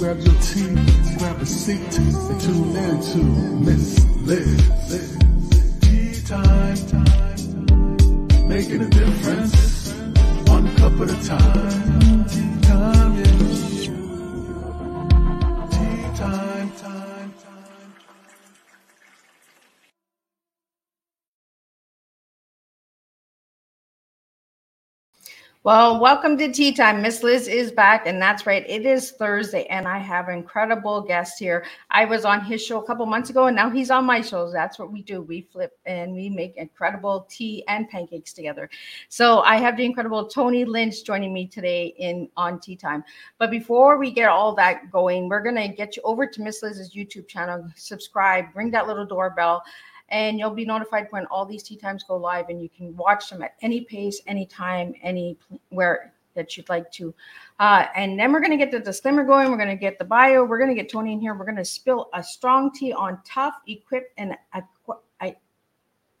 grab your tea, grab a seat, and tune in to Miss Liz. Well, welcome to Tea Time. Miss Liz is back, and that's right. It is Thursday, and I have incredible guest here. I was on his show a couple months ago, and now he's on my shows. That's what we do. We flip and we make incredible tea and pancakes together. So I have the incredible Tony Lynch joining me today in on Tea Time. But before we get all that going, we're gonna get you over to Miss Liz's YouTube channel. Subscribe, ring that little doorbell and you'll be notified when all these tea times go live and you can watch them at any pace anytime anywhere that you'd like to. Uh, and then we're going to get the disclaimer going we're going to get the bio we're going to get tony in here we're going to spill a strong tea on tough equipped and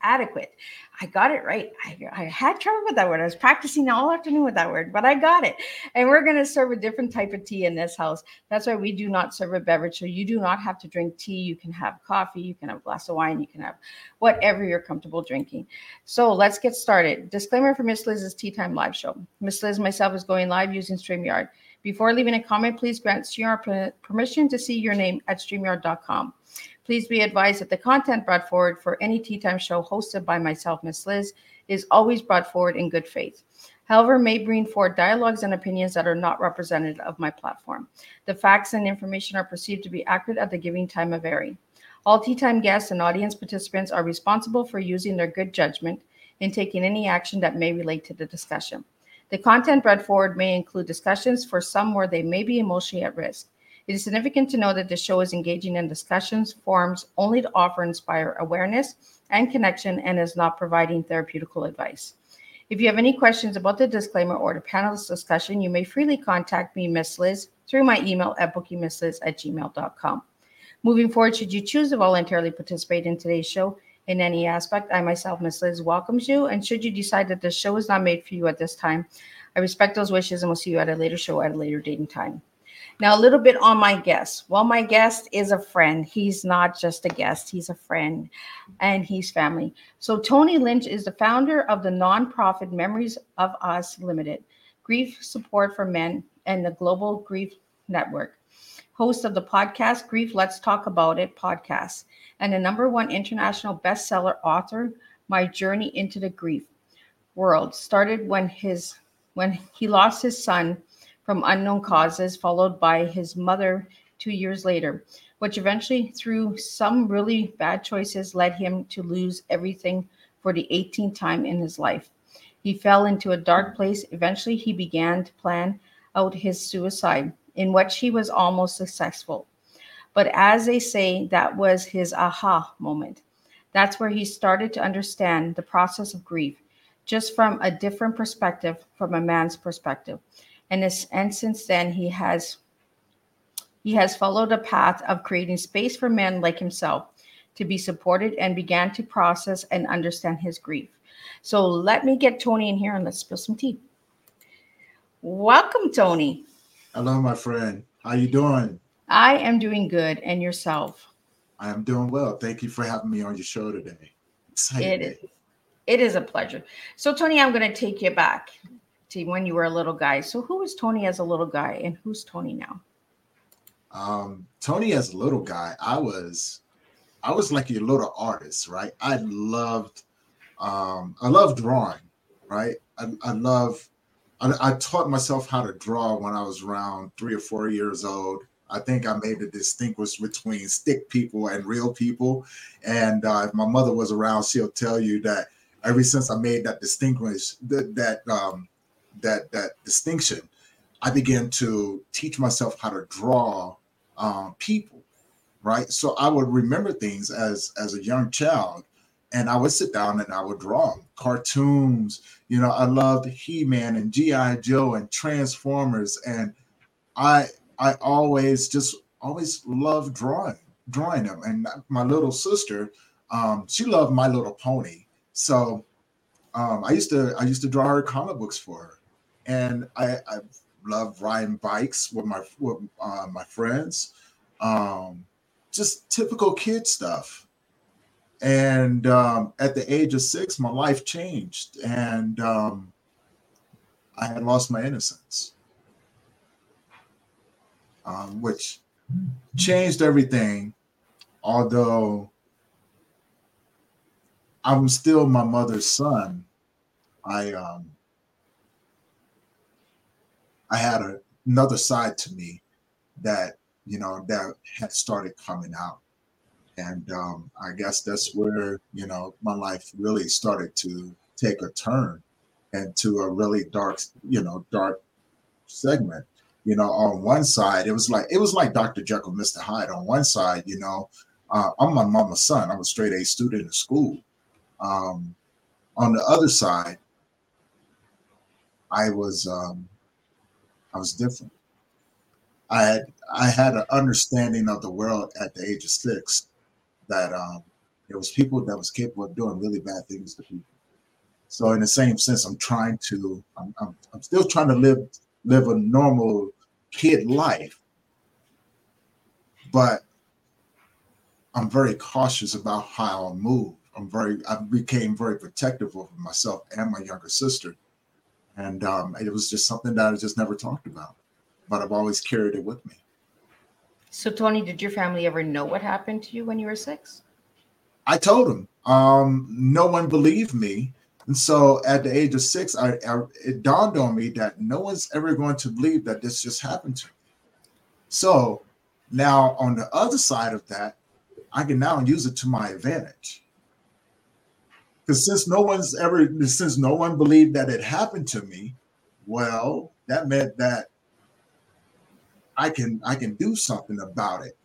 adequate. I got it right. I, I had trouble with that word. I was practicing all afternoon with that word but i got it. And we're going to serve a different type of tea in this house. That's why we do not serve a beverage. So you do not have to drink tea. You can have coffee. You can have a glass of wine. You can have whatever you're comfortable drinking. So let's get started. Disclaimer for miss liz's tea time live show. Miss liz myself is going live using streamyard before leaving a comment please grant streamyard permission to see your name at streamyard.com Please be advised that the content brought forward for any Tea Time show hosted by myself, Miss Liz, is always brought forward in good faith. However, may bring forward dialogues and opinions that are not representative of my platform. The facts and information are perceived to be accurate at the giving time of airing. All Tea Time guests and audience participants are responsible for using their good judgment in taking any action that may relate to the discussion. The content brought forward may include discussions for some where they may be emotionally at risk. It is significant to know that the show is engaging in discussions, forums only to offer inspire awareness and connection and is not providing therapeutical advice. If you have any questions about the disclaimer or the panelist discussion, you may freely contact me, Miss Liz, through my email at bookingmissliz at gmail.com. Moving forward, should you choose to voluntarily participate in today's show in any aspect, I myself, Miss Liz, welcomes you. And should you decide that the show is not made for you at this time, I respect those wishes and we'll see you at a later show at a later date and time. Now, a little bit on my guest. Well, my guest is a friend. He's not just a guest, he's a friend and he's family. So, Tony Lynch is the founder of the nonprofit Memories of Us Limited, Grief Support for Men, and the Global Grief Network. Host of the podcast Grief Let's Talk About It podcast, and the number one international bestseller author, My Journey into the Grief World started when his when he lost his son from unknown causes, followed by his mother two years later, which eventually, through some really bad choices, led him to lose everything for the 18th time in his life. He fell into a dark place. Eventually, he began to plan out his suicide, in which he was almost successful. But as they say, that was his aha moment. That's where he started to understand the process of grief, just from a different perspective, from a man's perspective and this, and since then he has he has followed a path of creating space for men like himself to be supported and began to process and understand his grief. So let me get Tony in here and let's spill some tea. Welcome, Tony. Hello, my friend. How you doing? I am doing good, and yourself. I am doing well. Thank you for having me on your show today. Excited. It is, it is a pleasure. So, Tony, I'm going to take you back to when you were a little guy. So, who was Tony as a little guy, and who's Tony now? Um, Tony as a little guy, I was, I was like a little artist, right? I loved, um, I loved drawing, right? I, I love, I, I taught myself how to draw when I was around three or four years old. I think I made the distinguish between stick people and real people. And uh, if my mother was around, she'll tell you that ever since I made that that that um, that that distinction, I began to teach myself how to draw um, people, right? So I would remember things as as a young child, and I would sit down and I would draw them. cartoons. You know, I loved He Man and GI Joe and Transformers, and I I always just always loved drawing drawing them. And my little sister, um, she loved My Little Pony. So um, I used to I used to draw her comic books for her, and I, I love riding bikes with my with uh, my friends, um, just typical kid stuff. And um, at the age of six, my life changed, and um, I had lost my innocence, um, which changed everything. Although I'm still my mother's son, I um, I had a, another side to me that you know that had started coming out, and um, I guess that's where you know my life really started to take a turn into a really dark, you know, dark segment. You know, on one side, it was like it was like Dr. Jekyll, Mr. Hyde. On one side, you know, uh, I'm my mama's son. I'm a straight A student in school. Um, on the other side, I was um, I was different. I had I had an understanding of the world at the age of six that um, there was people that was capable of doing really bad things to people. So in the same sense, I'm trying to I'm, I'm, I'm still trying to live live a normal kid life, but I'm very cautious about how I move. I'm very I became very protective of myself and my younger sister and um, it was just something that I just never talked about, but I've always carried it with me. So, Tony, did your family ever know what happened to you when you were six? I told them. Um, no one believed me. And so at the age of six, I, I, it dawned on me that no one's ever going to believe that this just happened to me. So now on the other side of that, I can now use it to my advantage. Because since no one's ever, since no one believed that it happened to me, well, that meant that I can I can do something about it.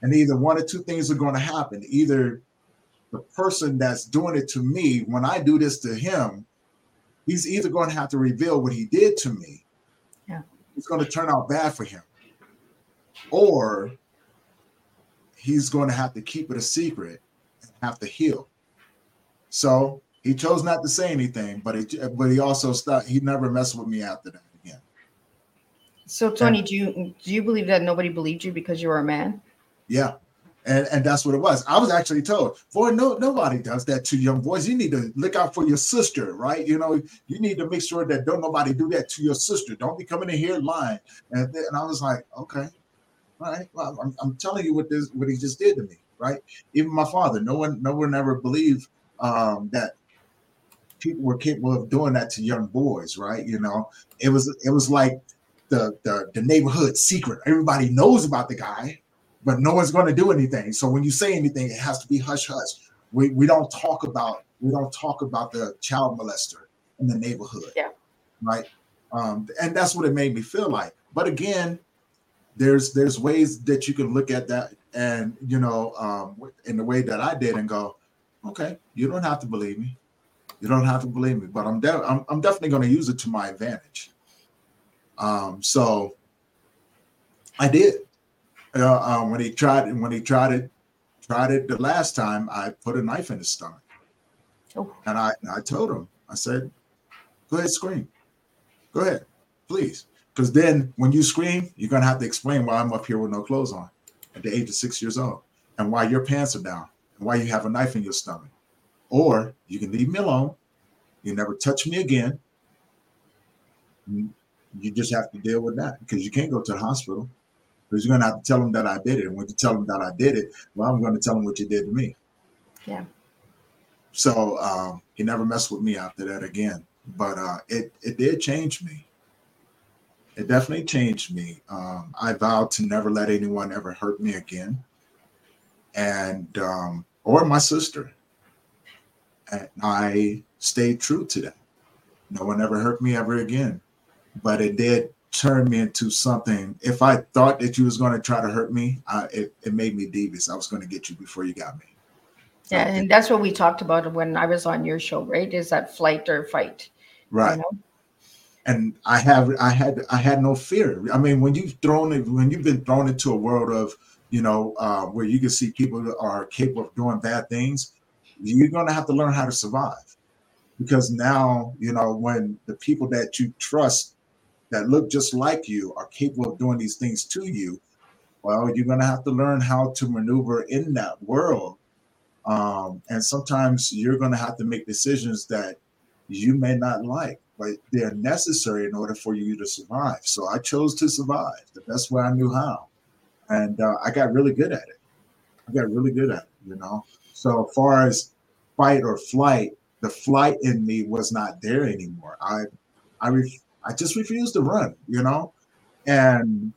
And either one or two things are going to happen. Either the person that's doing it to me, when I do this to him, he's either going to have to reveal what he did to me. Yeah. It's going to turn out bad for him. Or he's going to have to keep it a secret and have to heal. So he chose not to say anything, but he but he also stopped. He never messed with me after that again. So Tony, and, do you do you believe that nobody believed you because you were a man? Yeah. And, and that's what it was. I was actually told, boy, no, nobody does that to young boys. You need to look out for your sister, right? You know, you need to make sure that don't nobody do that to your sister. Don't be coming in here lying. And, and I was like, okay, all right. Well, I'm, I'm telling you what this what he just did to me, right? Even my father, no one, no one ever believed um, that people were capable of doing that to young boys, right? You know, it was it was like the the, the neighborhood secret. Everybody knows about the guy, but no one's going to do anything. So when you say anything, it has to be hush hush. We we don't talk about we don't talk about the child molester in the neighborhood. Yeah. Right. Um, and that's what it made me feel like. But again, there's there's ways that you can look at that and you know um, in the way that I did and go, Okay, you don't have to believe me. You don't have to believe me, but I'm de- I'm, I'm definitely going to use it to my advantage. Um, so I did. Uh, um, when he tried when he tried it tried it the last time, I put a knife in his stomach, oh. and I I told him I said, "Go ahead, scream. Go ahead, please." Because then when you scream, you're gonna have to explain why I'm up here with no clothes on at the age of six years old, and why your pants are down, and why you have a knife in your stomach. Or you can leave me alone. You never touch me again. You just have to deal with that because you can't go to the hospital because you're going to have to tell them that I did it. And when you tell them that I did it, well, I'm going to tell them what you did to me. Yeah. So um, he never messed with me after that again. But uh, it it did change me. It definitely changed me. Um, I vowed to never let anyone ever hurt me again. And um, or my sister. And I stayed true to that. No one ever hurt me ever again. But it did turn me into something. If I thought that you was going to try to hurt me, I, it, it made me devious. I was going to get you before you got me. Yeah, and that's what we talked about when I was on your show, right? Is that flight or fight? Right. You know? And I have I had I had no fear. I mean, when you've thrown it, when you've been thrown into a world of you know, uh, where you can see people are capable of doing bad things, you're going to have to learn how to survive. Because now, you know, when the people that you trust that look just like you are capable of doing these things to you, well, you're going to have to learn how to maneuver in that world. Um, and sometimes you're going to have to make decisions that you may not like, but they're necessary in order for you to survive. So I chose to survive the best way I knew how. And uh, I got really good at it. I got really good at it, you know. So as far as fight or flight, the flight in me was not there anymore. I, I, I just refused to run, you know. And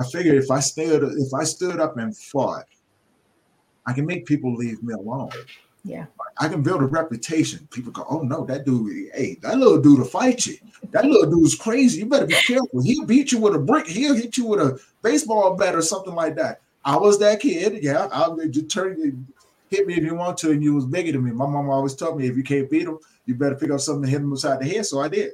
I figured if I stood if I stood up and fought, I can make people leave me alone. Yeah. I can build a reputation. People go, oh no, that dude, hey, that little dude will fight you. That little dude's crazy. You better be careful. He'll beat you with a brick. He'll hit you with a baseball bat or something like that. I was that kid. Yeah, I'll just turn hit me if you want to, and you was bigger than me. My mom always told me if you can't beat him, you better pick up something and hit him upside the head. So I did.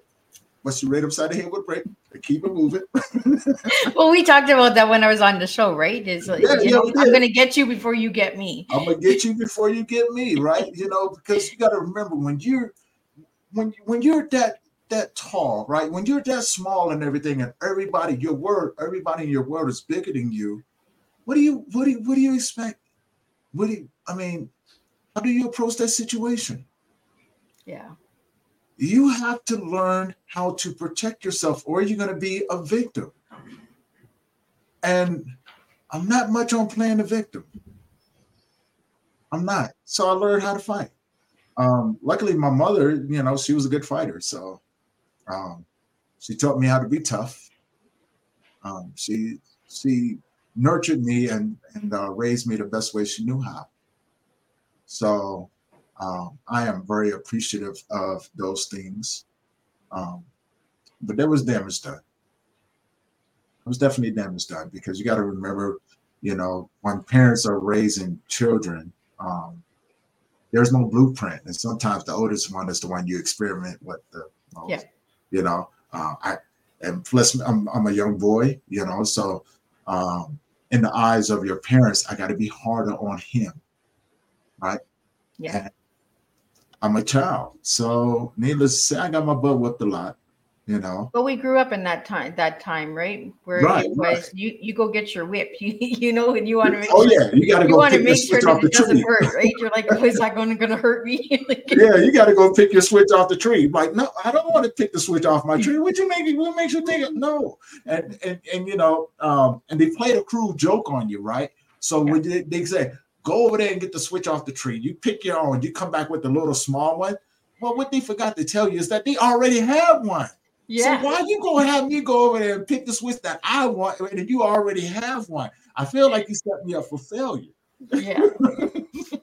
But you right upside the head with and keep it moving. well, we talked about that when I was on the show, right? Is yeah, yeah, know, I'm gonna get you before you get me. I'm gonna get you before you get me, right? You know, because you got to remember when you're when when you're that that tall, right? When you're that small and everything, and everybody, your world, everybody in your world is bigger than you. What do you what do you, what do you expect? What do you, I mean? How do you approach that situation? Yeah you have to learn how to protect yourself or you're going to be a victim. And I'm not much on playing the victim. I'm not. So I learned how to fight. Um, luckily, my mother, you know, she was a good fighter. So um, she taught me how to be tough. Um, she she nurtured me and and uh, raised me the best way she knew how. So um, I am very appreciative of those things. Um, but there was damage done. There was definitely damage done because you got to remember, you know, when parents are raising children, um, there's no blueprint, and sometimes the oldest one is the one you experiment with the most. Yeah. You know, uh, I and plus I'm, I'm a young boy, you know, so um, in the eyes of your parents, I got to be harder on him, right? Yeah. And I'm a child. So needless to say, I got my butt whipped a lot, you know. But we grew up in that time, that time, right? Where right, it was right. you you go get your whip, you you know, and you want to make oh yeah, you got to go want to make sure that it doesn't hurt, right? You're like, oh, is that going to hurt me? yeah, you got to go pick your switch off the tree. Like, no, I don't want to pick the switch off my tree. What you make? What makes you think? No, and and and you know, um, and they played a cruel joke on you, right? So yeah. when they, they say, Go over there and get the switch off the tree. You pick your own. You come back with the little small one. Well, what they forgot to tell you is that they already have one. Yeah. So why you gonna have me go over there and pick the switch that I want and you already have one? I feel like you set me up for failure. Yeah.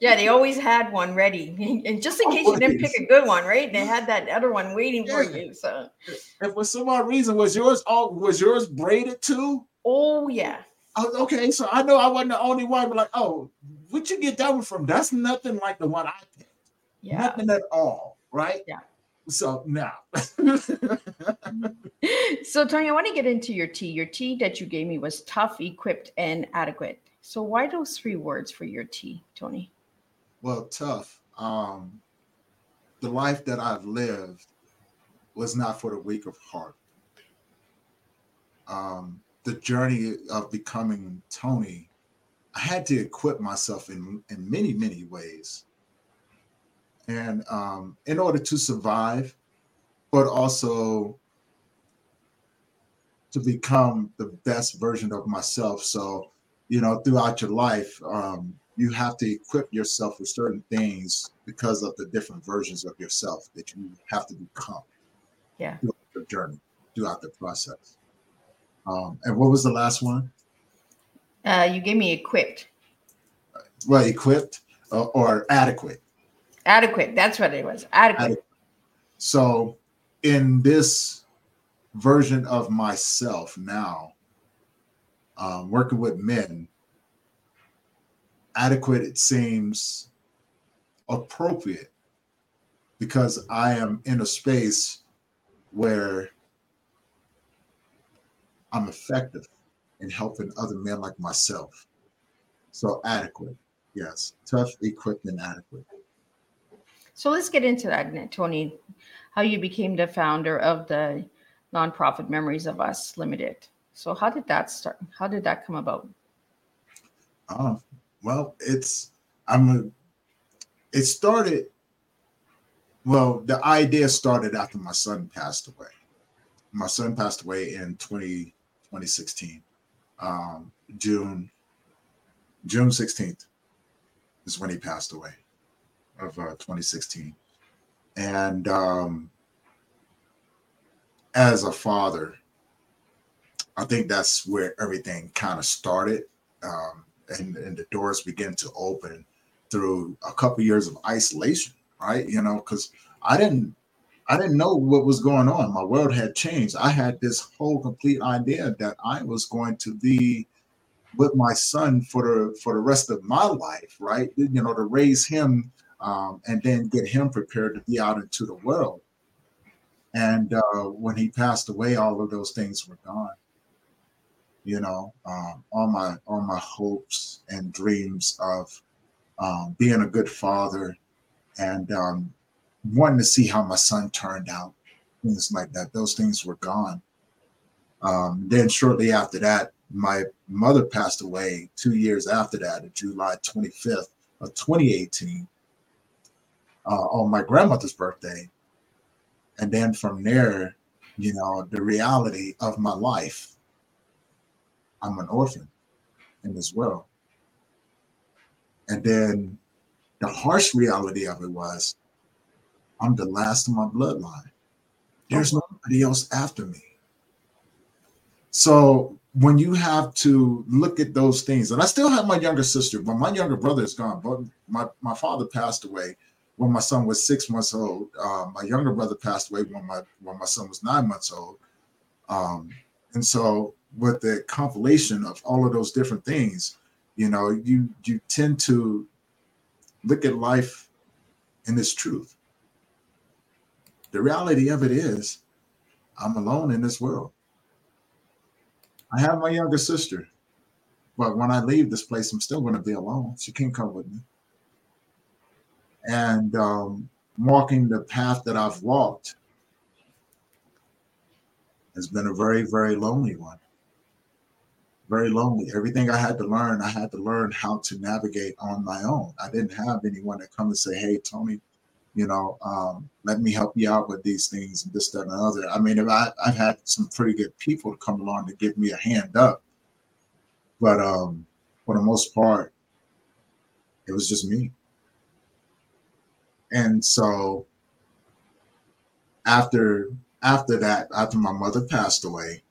yeah, they always had one ready. And just in case you didn't pick a good one, right? They had that other one waiting yeah. for you. So if for some odd reason was yours all was yours braided too? Oh yeah. Oh, okay, so I know I wasn't the only one, but like, oh, where'd you get that one from? That's nothing like the one I picked. Yeah. Nothing at all, right? Yeah. So now. so Tony, I want to get into your T. Your T that you gave me was tough, equipped, and adequate. So why those three words for your T, Tony? Well, tough. Um, the life that I've lived was not for the weak of heart. Um, the journey of becoming Tony I had to equip myself in in many many ways, and um, in order to survive, but also to become the best version of myself. So, you know, throughout your life, um, you have to equip yourself with certain things because of the different versions of yourself that you have to become. Yeah. Throughout the journey, throughout the process. Um, and what was the last one? Uh, you gave me equipped. Well, equipped uh, or adequate. Adequate. That's what it was. Adequate. adequate. So, in this version of myself now, um, working with men, adequate it seems appropriate because I am in a space where I'm effective and helping other men like myself. So adequate, yes, tough, equipped, and adequate. So let's get into that, Tony. How you became the founder of the nonprofit Memories of Us Limited. So how did that start? How did that come about? Uh, well, it's I'm a, it started well, the idea started after my son passed away. My son passed away in 20, 2016, um, June, June 16th is when he passed away of uh, 2016. And um, as a father, I think that's where everything kind of started. Um, and, and the doors began to open through a couple years of isolation, right? You know, because I didn't I didn't know what was going on. My world had changed. I had this whole complete idea that I was going to be with my son for the for the rest of my life, right? You know, to raise him um, and then get him prepared to be out into the world. And uh, when he passed away, all of those things were gone. You know, um, all my all my hopes and dreams of um, being a good father and um, wanting to see how my son turned out, things like that. Those things were gone. Um, then shortly after that, my mother passed away two years after that, July 25th of 2018, uh, on my grandmother's birthday. And then from there, you know, the reality of my life, I'm an orphan in this world. And then the harsh reality of it was I'm the last of my bloodline. There's nobody else after me. So when you have to look at those things, and I still have my younger sister, but my younger brother is gone. But my, my father passed away when my son was six months old. Uh, my younger brother passed away when my when my son was nine months old. Um, and so with the compilation of all of those different things, you know, you you tend to look at life in this truth. The reality of it is, I'm alone in this world. I have my younger sister, but when I leave this place, I'm still going to be alone. She can't come with me. And um, walking the path that I've walked has been a very, very lonely one. Very lonely. Everything I had to learn, I had to learn how to navigate on my own. I didn't have anyone to come and say, "Hey, Tony, you know, um, let me help you out with these things and this, that, and other. I mean, if I, I've had some pretty good people to come along to give me a hand up, but um, for the most part, it was just me. And so after after that, after my mother passed away,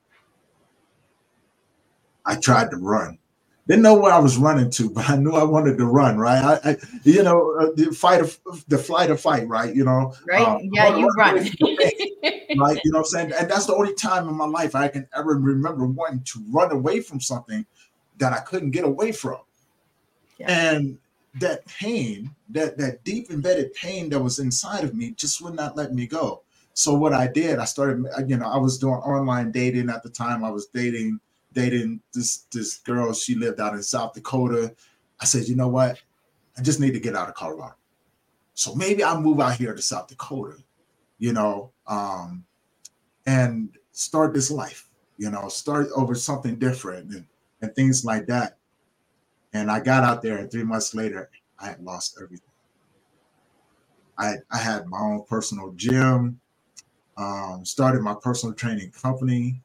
I tried to run didn't know where I was running to, but I knew I wanted to run. Right, I, I you know, uh, the fight, of, the flight or fight. Right, you know. Right. Um, yeah, you run. right. You know what I'm saying? And that's the only time in my life I can ever remember wanting to run away from something that I couldn't get away from. Yeah. And that pain, that that deep embedded pain that was inside of me, just would not let me go. So what I did, I started. You know, I was doing online dating at the time. I was dating dating this this girl. She lived out in South Dakota. I said, you know what? I just need to get out of Colorado. So maybe I'll move out here to South Dakota, you know, um, and start this life, you know, start over something different and, and things like that. And I got out there, and three months later, I had lost everything. I, I had my own personal gym, um, started my personal training company,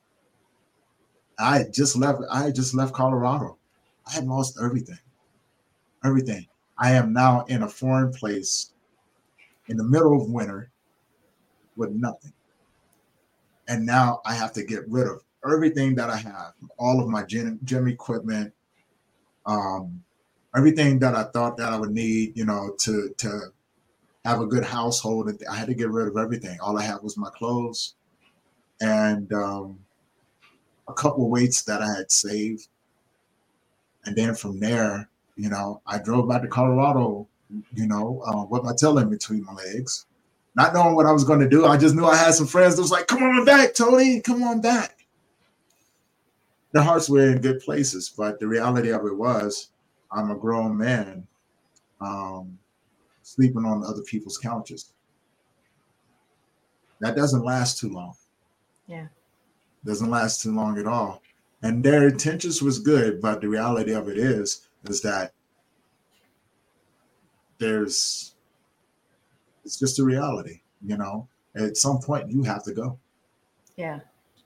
I just left. I just left Colorado. I had lost everything. Everything. I am now in a foreign place in the middle of winter with nothing. And now I have to get rid of everything that I have, all of my gym, gym equipment, um, everything that I thought that I would need, you know, to to have a good household. I had to get rid of everything. All I had was my clothes, and um, a couple weights that I had saved. And then from there, you know, I drove back to Colorado, you know, uh, with my tail in between my legs, not knowing what I was going to do. I just knew I had some friends that was like, come on back, Tony, come on back. their hearts were in good places, but the reality of it was, I'm a grown man, um, sleeping on other people's couches. That doesn't last too long. Yeah. Doesn't last too long at all. And their intentions was good, but the reality of it is, is that there's it's just a reality, you know. At some point you have to go. Yeah.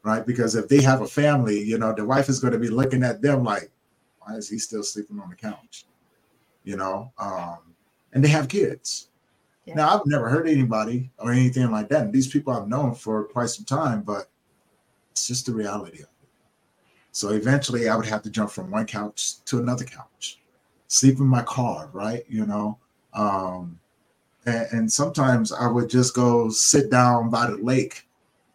Right. Because if they have a family, you know, the wife is going to be looking at them like, why is he still sleeping on the couch? You know, um, and they have kids. Yeah. Now I've never heard anybody or anything like that. And these people I've known for quite some time, but it's just the reality of it. So eventually I would have to jump from one couch to another couch, sleep in my car, right? You know, um, and, and sometimes I would just go sit down by the lake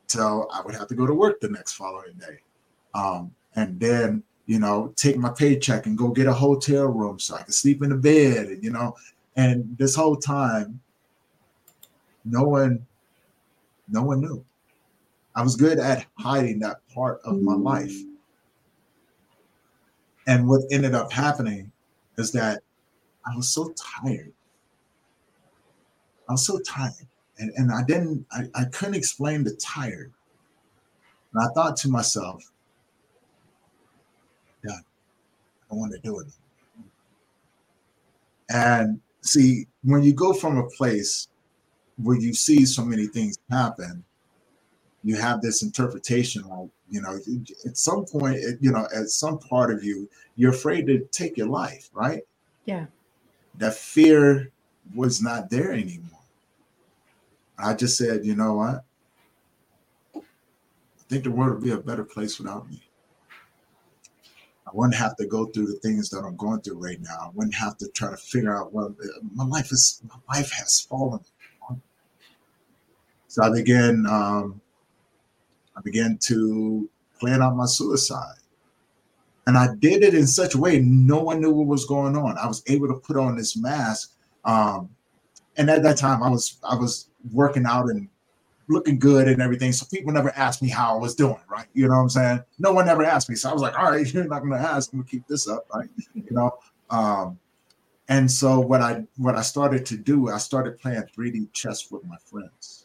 till I would have to go to work the next following day. Um, and then, you know, take my paycheck and go get a hotel room so I could sleep in the bed. And, you know, and this whole time, no one, no one knew. I was good at hiding that part of my mm-hmm. life. And what ended up happening is that I was so tired I was so tired. And, and I didn't, I, I couldn't explain the tired. And I thought to myself, yeah, I want to do it. And see, when you go from a place where you see so many things happen, you have this interpretation of, you know, at some point, you know, at some part of you, you're afraid to take your life, right? Yeah. That fear was not there anymore. I just said, you know what? I think the world would be a better place without me. I wouldn't have to go through the things that I'm going through right now. I wouldn't have to try to figure out what my life is. My life has fallen. So I began. Um, I began to plan out my suicide, and I did it in such a way no one knew what was going on. I was able to put on this mask, um, and at that time, I was I was working out and looking good and everything. So people never asked me how I was doing, right? You know what I'm saying? No one ever asked me. So I was like, all right, you're not gonna ask, I'm gonna keep this up, right? You know. Um, and so what I what I started to do, I started playing 3D chess with my friends.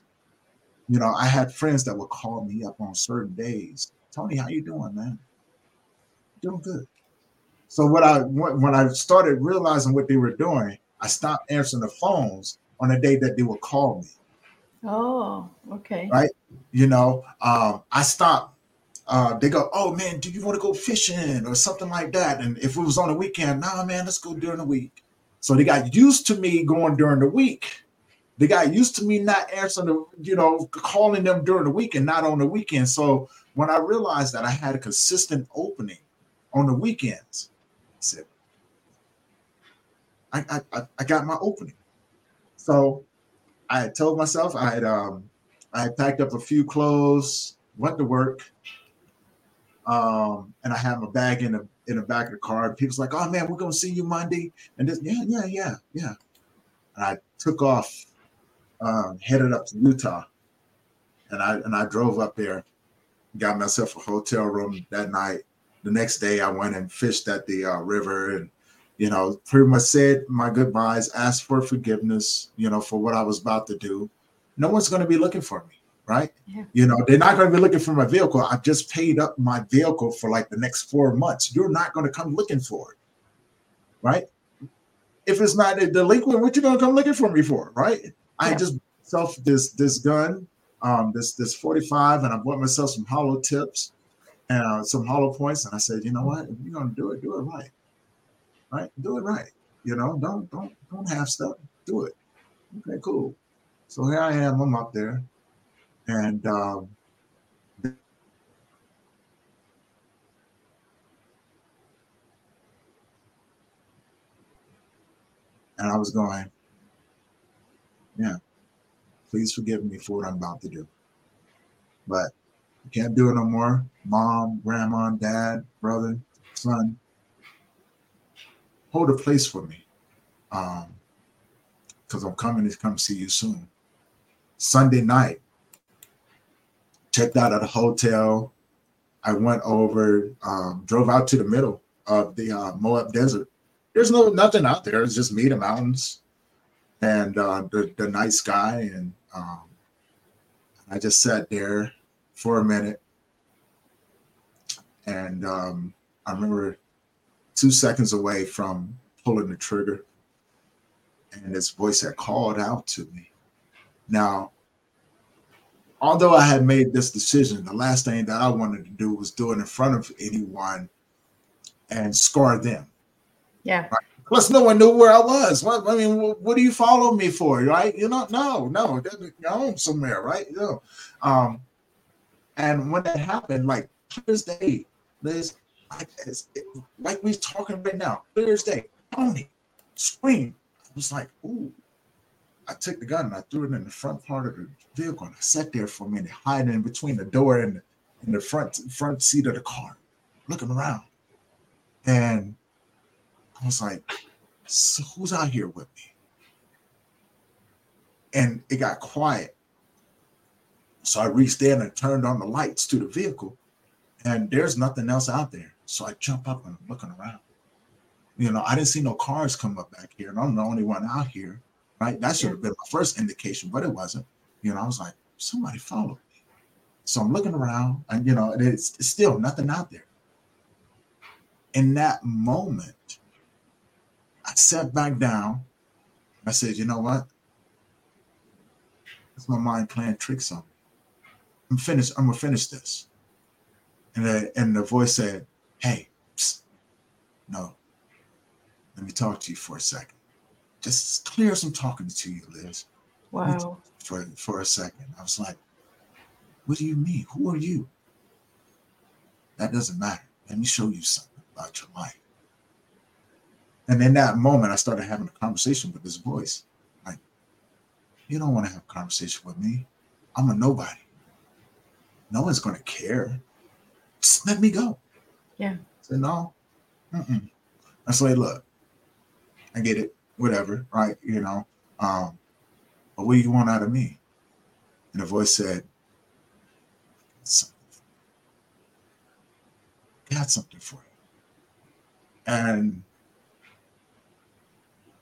You know, I had friends that would call me up on certain days. Tony, how you doing, man? Doing good. So what I when I started realizing what they were doing, I stopped answering the phones on the day that they would call me. Oh, okay. Right. You know, um, I stopped. Uh, they go, oh man, do you want to go fishing or something like that? And if it was on the weekend, nah, man, let's go during the week. So they got used to me going during the week. They got used to me not answering the, you know, calling them during the week and not on the weekend. So when I realized that I had a consistent opening on the weekends, I said, I, I, I got my opening. So I had told myself I had um I had packed up a few clothes, went to work, um, and I had my bag in the in the back of the car. People's like, "Oh man, we're gonna see you Monday," and this, yeah, yeah, yeah, yeah. And I took off, um, headed up to Utah, and I and I drove up there, got myself a hotel room that night. The next day, I went and fished at the uh, river and you know, pretty much said my goodbyes, asked for forgiveness, you know, for what I was about to do. No one's going to be looking for me, right? Yeah. You know, they're not going to be looking for my vehicle. I just paid up my vehicle for like the next four months. You're not going to come looking for it, right? If it's not a delinquent, what you going to come looking for me for, right? Yeah. I just self this this gun, um, this this 45, and I bought myself some hollow tips and uh, some hollow points, and I said, you know what? If you're to do it, do it right right? Do it right. You know, don't don't don't have stuff. Do it. Okay, cool. So here I am. I'm up there, and um, and I was going, yeah. Please forgive me for what I'm about to do, but I can't do it no more. Mom, grandma, dad, brother, son, hold a place for me. Um, because I'm coming to come see you soon. Sunday night, checked out at a hotel. I went over, um, drove out to the middle of the uh, Moab Desert. There's no nothing out there. It's just me, the mountains, and uh, the the night sky. And um, I just sat there for a minute, and um, I remember two seconds away from pulling the trigger, and this voice had called out to me. Now, although I had made this decision, the last thing that I wanted to do was do it in front of anyone and scar them. Yeah. Right? Plus, no one knew where I was. What I mean, what, what do you follow me for, right? You know, no, no, you're home somewhere, right? You know, um, and when that happened, like clear as day, Liz, like, like we're talking right now, clear as day, Tony, scream. I was like, ooh. I took the gun and I threw it in the front part of the vehicle and I sat there for a minute, hiding in between the door and the, in the front front seat of the car, looking around. And I was like, so who's out here with me? And it got quiet. So I reached in and turned on the lights to the vehicle, and there's nothing else out there. So I jump up and I'm looking around. You know, I didn't see no cars come up back here, and I'm the only one out here, right? That should have been my first indication, but it wasn't. You know, I was like, somebody followed me. So I'm looking around, and you know, it's, still nothing out there. In that moment, sat back down. I said, you know what? It's my mind playing tricks on me. I'm finished. I'm gonna finish this. And the, and the voice said, Hey, psst, no, let me talk to you for a second. Just clear some talking to you, Liz. Wow. For for a second. I was like, what do you mean? Who are you? That doesn't matter. Let me show you something about your life. And in that moment, I started having a conversation with this voice. Like, you don't want to have a conversation with me. I'm a nobody. No one's going to care. Just let me go. Yeah. I said, no. Mm-mm. I said, look, I get it. Whatever. Right. You know, um, but what do you want out of me? And the voice said, something. got something for you. And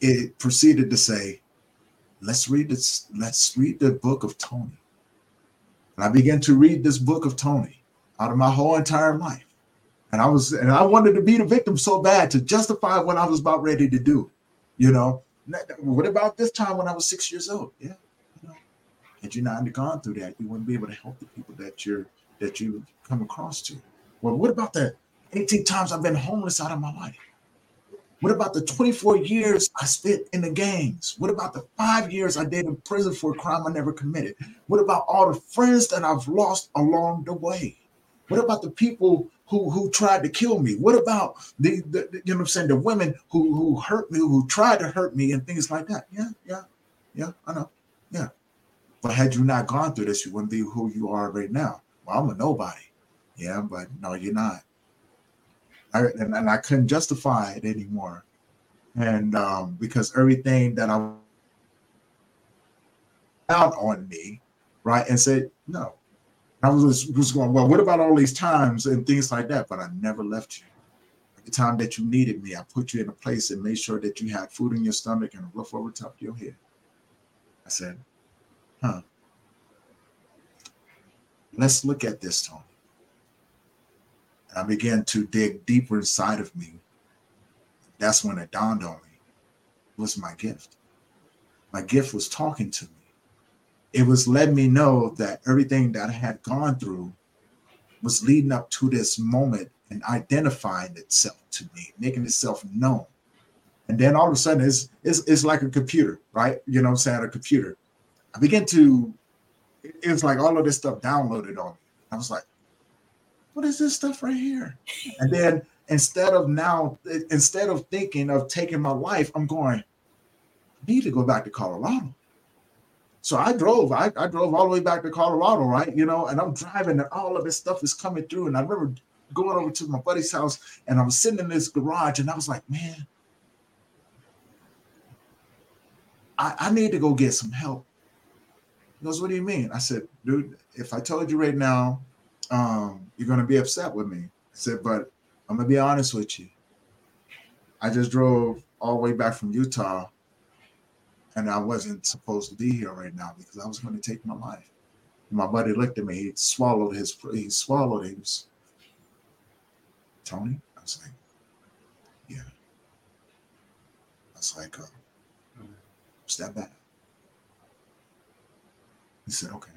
it proceeded to say, let's read this, let's read the book of Tony. And I began to read this book of Tony out of my whole entire life. And I was, and I wanted to be the victim so bad to justify what I was about ready to do. You know, what about this time when I was six years old? Yeah, you know, had you not gone through that, you wouldn't be able to help the people that you're that you come across to. Well, what about the 18 times I've been homeless out of my life? What about the 24 years I spent in the gangs? What about the five years I did in prison for a crime I never committed? What about all the friends that I've lost along the way? What about the people who who tried to kill me? What about the, the, the you know I'm saying the women who who hurt me, who tried to hurt me, and things like that? Yeah, yeah, yeah. I know. Yeah. But had you not gone through this, you wouldn't be who you are right now. Well, I'm a nobody. Yeah, but no, you're not. I, and, and I couldn't justify it anymore. And um, because everything that I out on me, right, and said, no. I was just going, well, what about all these times and things like that? But I never left you. The time that you needed me, I put you in a place and made sure that you had food in your stomach and a roof over top of your head. I said, huh. Let's look at this, Tony. And I began to dig deeper inside of me. That's when it dawned on me. Was my gift. My gift was talking to me. It was letting me know that everything that I had gone through was leading up to this moment and identifying itself to me, making itself known. And then all of a sudden, it's, it's, it's like a computer, right? You know I'm saying? A computer. I began to, it was like all of this stuff downloaded on me. I was like, what is this stuff right here? And then instead of now, instead of thinking of taking my life, I'm going, I need to go back to Colorado. So I drove, I, I drove all the way back to Colorado, right? You know, and I'm driving and all of this stuff is coming through. And I remember going over to my buddy's house and I was sitting in this garage and I was like, man, I, I need to go get some help. He goes, what do you mean? I said, dude, if I told you right now, um, you're gonna be upset with me. I said, but I'm gonna be honest with you. I just drove all the way back from Utah, and I wasn't supposed to be here right now because I was to take my life. my buddy looked at me. He swallowed his. He swallowed. He was Tony. I was like, yeah. I was like, uh, step back. He said, okay.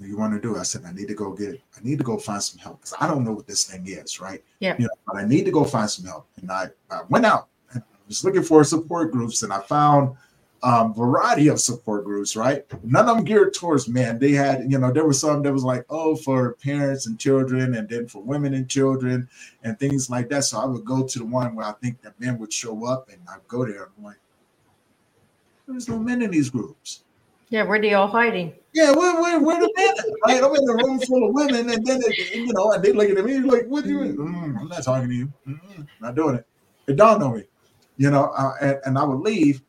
Do you want to do? I said, I need to go get, I need to go find some help because I don't know what this thing is, right? Yeah. You know, but I need to go find some help. And I, I went out and I was looking for support groups and I found um variety of support groups, right? None of them geared towards men. They had, you know, there was some that was like, oh, for parents and children, and then for women and children and things like that. So I would go to the one where I think that men would show up and I'd go there. I'm like, there's no men in these groups. Yeah, where they all hiding? Yeah, where, where, where the men? Right? I'm in a room full of women, and then they, you know, and they look at me like, "What do you? Mm, I'm not talking to you. Mm-mm, not doing it." It dawned on me, you know, uh, and, and I would leave,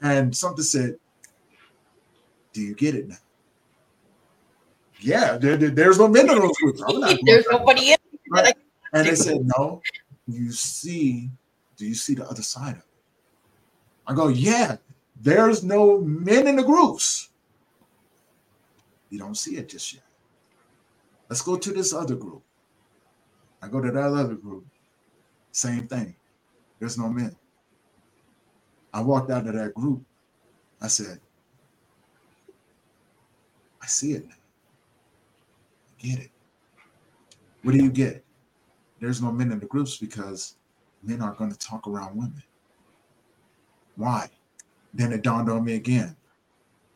and something said, "Do you get it now?" Yeah, there, there- there's no men in those groups. There's nobody in. Right. And they said, No, you see, do you see the other side of it? I go, Yeah, there's no men in the groups. You don't see it just yet. Let's go to this other group. I go to that other group. Same thing. There's no men. I walked out of that group. I said, I see it now. I get it. What do you get? There's no men in the groups because men aren't going to talk around women. Why? Then it dawned on me again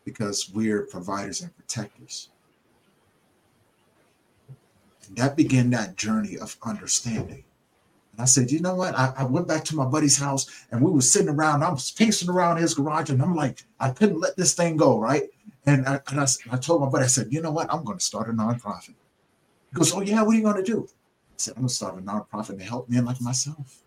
because we're providers and protectors. And that began that journey of understanding. And I said, you know what? I, I went back to my buddy's house and we were sitting around. I was pacing around his garage and I'm like, I couldn't let this thing go, right? And I, and I, I told my buddy, I said, you know what? I'm going to start a nonprofit. He goes, oh, yeah, what are you going to do? I said, I'm going to start a nonprofit to help men like myself.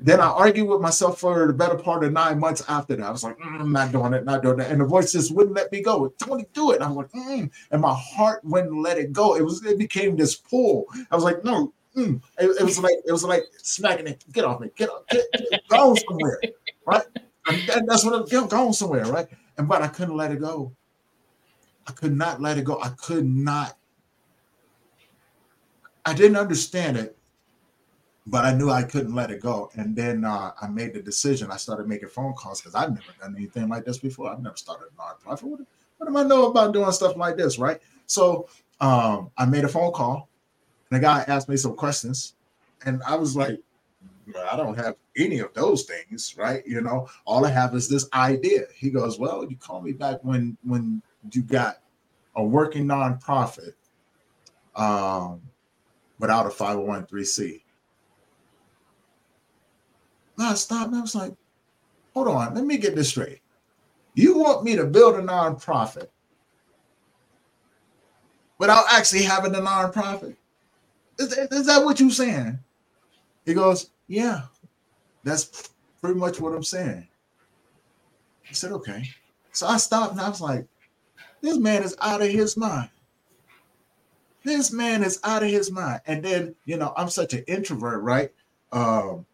Then I argued with myself for the better part of nine months after that. I was like, "Mm, I'm not doing it, not doing it. And the voice just wouldn't let me go. Tony, do it. And I was like, mm. and my heart wouldn't let it go. It was, it became this pull. I was like, no. mm." It, it was like, it was like smacking it. Get off me. Get off. Get, get, go somewhere, right? And that- that's what I'm get, going somewhere, right? And but I couldn't let it go. I could not let it go. I could not. I didn't understand it, but I knew I couldn't let it go. And then uh, I made the decision. I started making phone calls because I've never done anything like this before. I've never started a nonprofit. What, what do I know about doing stuff like this, right? So um, I made a phone call, and the guy asked me some questions, and I was like, I don't have any of those things, right? You know, all I have is this idea. He goes, Well, you call me back when when you got a working nonprofit um, without a 501c. I stopped and I was like, hold on, let me get this straight. You want me to build a nonprofit without actually having a nonprofit? Is, that- is that what you're saying? He goes, Yeah, that's pretty much what I'm saying. I said, Okay. So I stopped and I was like, This man is out of his mind. This man is out of his mind. And then, you know, I'm such an introvert, right? Um,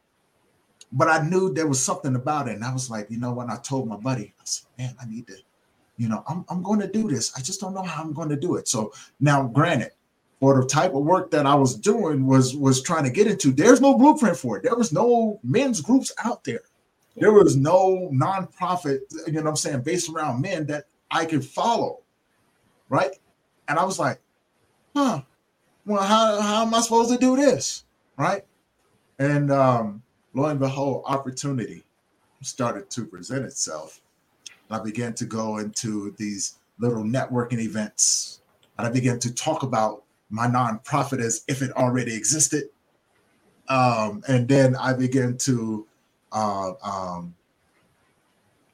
but I knew there was something about it. And I was like, you know what? I told my buddy, I said, man, I need to, you know, I'm, I'm going to do this. I just don't know how I'm going to do it. So now, granted, for the type of work that I was doing was was trying to get into, there's no blueprint for it. There was no men's groups out there. There was no nonprofit, you know what I'm saying, based around men that I could follow. Right. And I was like, huh, well, how, how am I supposed to do this? Right. And um, lo and behold, opportunity started to present itself. I began to go into these little networking events. And I began to talk about my nonprofit as if it already existed. Um, and then I began to uh, um,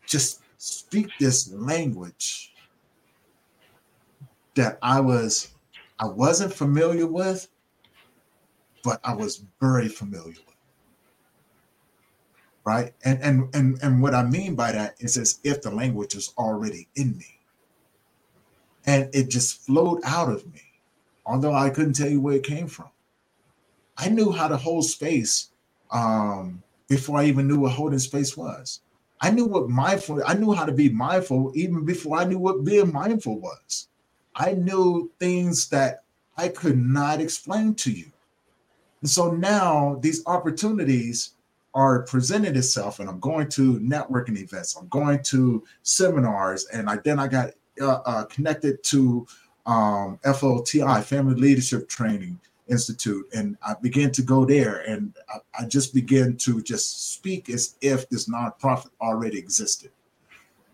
just speak this language that I was I wasn't familiar with, but I was very familiar with. Right. And and and and what I mean by that is as if the language is already in me. And it just flowed out of me. although I couldn't tell you where it came from. I knew how to hold space um, before I even knew what holding space was. I knew what mindful, I knew how to be mindful even before I knew what being mindful was. I knew things that I could not explain to you. And so now these opportunities are presented itself, and I'm going to networking events, I'm going to seminars, and I then I got uh, uh, connected to um, Family Leadership Training Institute, and I began to go there, and I, I just began to just speak as if this nonprofit already existed.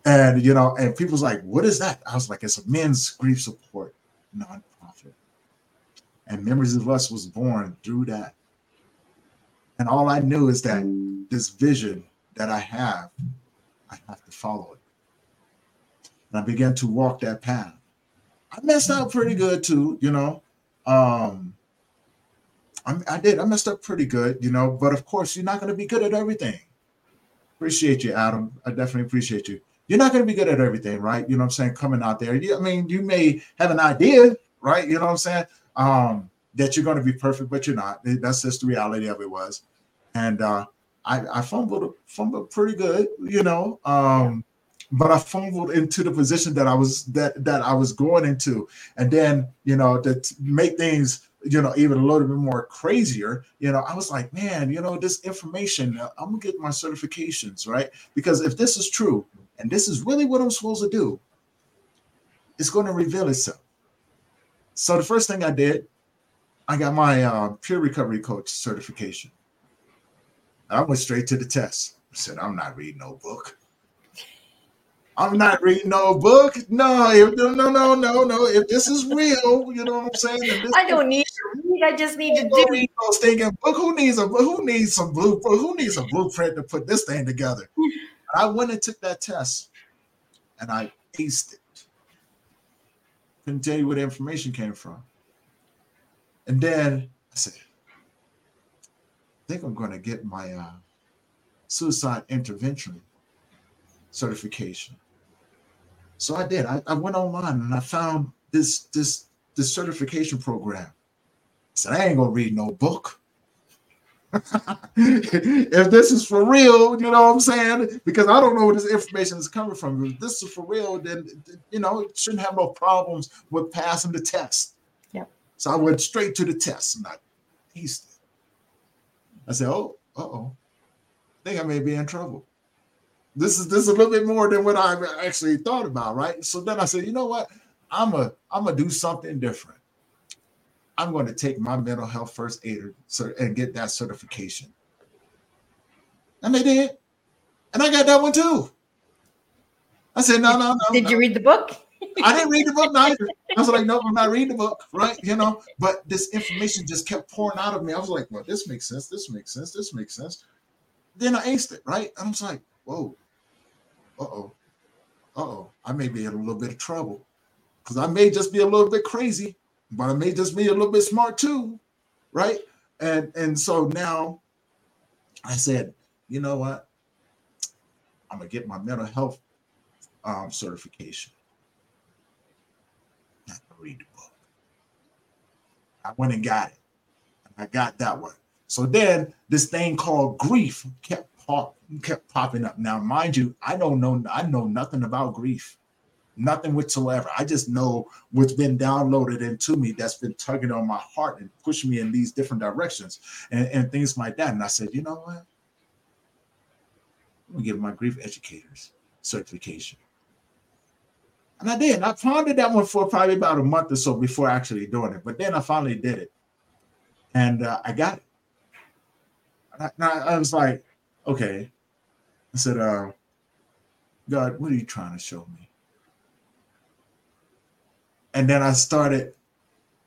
And you know, and people's like, "What is that?" I was like, "It's a men's grief support nonprofit." And Memories of Us was born through that. And all I knew is that this vision that I have, I have to follow it. And I began to walk that path. I messed up pretty good too, you know. Um, I, I did. I messed up pretty good, you know. But of course, you're not going to be good at everything. Appreciate you, Adam. I definitely appreciate you. You're not going to be good at everything, right? You know what I'm saying? Coming out there, you, I mean, you may have an idea, right? You know what I'm saying? Um, that you're going to be perfect, but you're not. That's just the reality of it was. And uh, I, I fumbled, fumbled pretty good, you know. Um, but I fumbled into the position that I was that that I was going into, and then you know to make things you know even a little bit more crazier. You know, I was like, man, you know, this information, uh, I'm gonna get my certifications right because if this is true and this is really what I'm supposed to do, it's going to reveal itself. So the first thing I did, I got my uh, peer recovery coach certification. I went straight to the test. I said, I'm not reading no book. I'm not reading no book. No, if, no, no, no, no, no. If this is real, you know what I'm saying. I don't need to read. I just need to do. Need no stinking book. Who needs a who needs some blueprint? Who needs a blueprint to put this thing together? I went and took that test, and I aced it. Couldn't tell you where the information came from. And then I said, I think I'm going to get my uh, suicide intervention certification. So I did. I, I went online and I found this this this certification program. I said, I ain't gonna read no book. if this is for real, you know what I'm saying? Because I don't know where this information is coming from. If this is for real, then you know, it shouldn't have no problems with passing the test. So I went straight to the test and I aced it. I said, Oh, uh-oh. I think I may be in trouble this is this is a little bit more than what I actually thought about, right? So then I said, you know what? I'm a I'm gonna do something different. I'm going to take my mental health first aider and get that certification. And they did. And I got that one too. I said, no, no, no. Did no. you read the book? I didn't read the book neither. I was like, no, I'm not reading the book, right? You know, but this information just kept pouring out of me. I was like, well, this makes sense. This makes sense. This makes sense. Then I aced it, right? I was like, whoa, uh-oh, uh-oh, I may be in a little bit of trouble. Because I may just be a little bit crazy, but I may just be a little bit smart too, right? And and so now I said, you know what? I'm gonna get my mental health um, certification. Read the book. I went and got it. I got that one. So then this thing called grief kept pop, kept popping up. Now, mind you, I don't know, I know nothing about grief, nothing whatsoever. I just know what's been downloaded into me that's been tugging on my heart and pushing me in these different directions and, and things like that. And I said, you know what? I'm gonna give my grief educators certification. And I did. I pondered that one for probably about a month or so before actually doing it. But then I finally did it. And uh, I got it. And I, I was like, okay. I said, uh, God, what are you trying to show me? And then I started,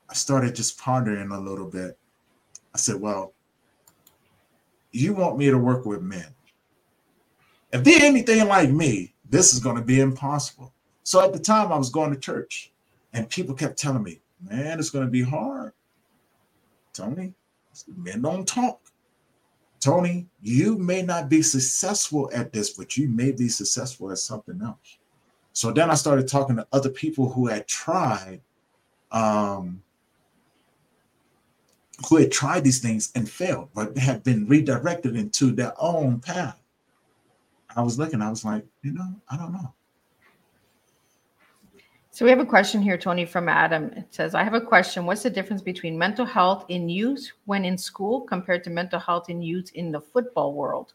I started just pondering a little bit. I said, well, you want me to work with men. If they're anything like me, this is going to be impossible. So at the time I was going to church and people kept telling me, man, it's going to be hard. Tony, men don't talk. Tony, you may not be successful at this, but you may be successful at something else. So then I started talking to other people who had tried um, who had tried these things and failed, but had been redirected into their own path. I was looking, I was like, you know, I don't know. So we have a question here, Tony, from Adam. It says, I have a question. What's the difference between mental health in youth when in school compared to mental health in youth in the football world?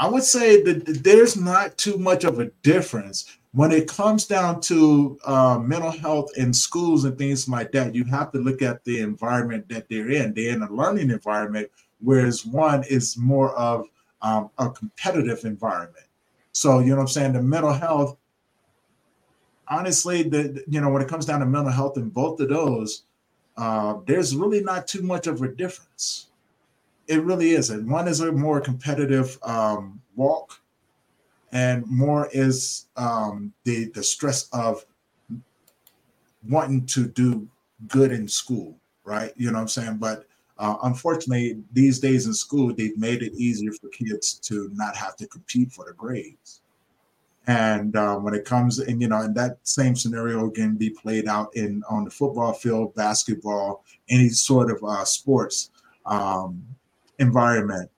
I would say that there's not too much of a difference when it comes down to uh, mental health in schools and things like that. You have to look at the environment that they're in. They're in a learning environment, whereas one is more of um, a competitive environment. So you know what I'm saying. The mental health, honestly, the you know when it comes down to mental health in both of those, uh, there's really not too much of a difference it really isn't. One is a more competitive um, walk, and more is um, the the stress of wanting to do good in school, right? You know what I'm saying? But uh, unfortunately, these days in school, they've made it easier for kids to not have to compete for the grades. And uh, when it comes, and you know, and that same scenario can be played out in on the football field, basketball, any sort of uh, sports. Um, environment,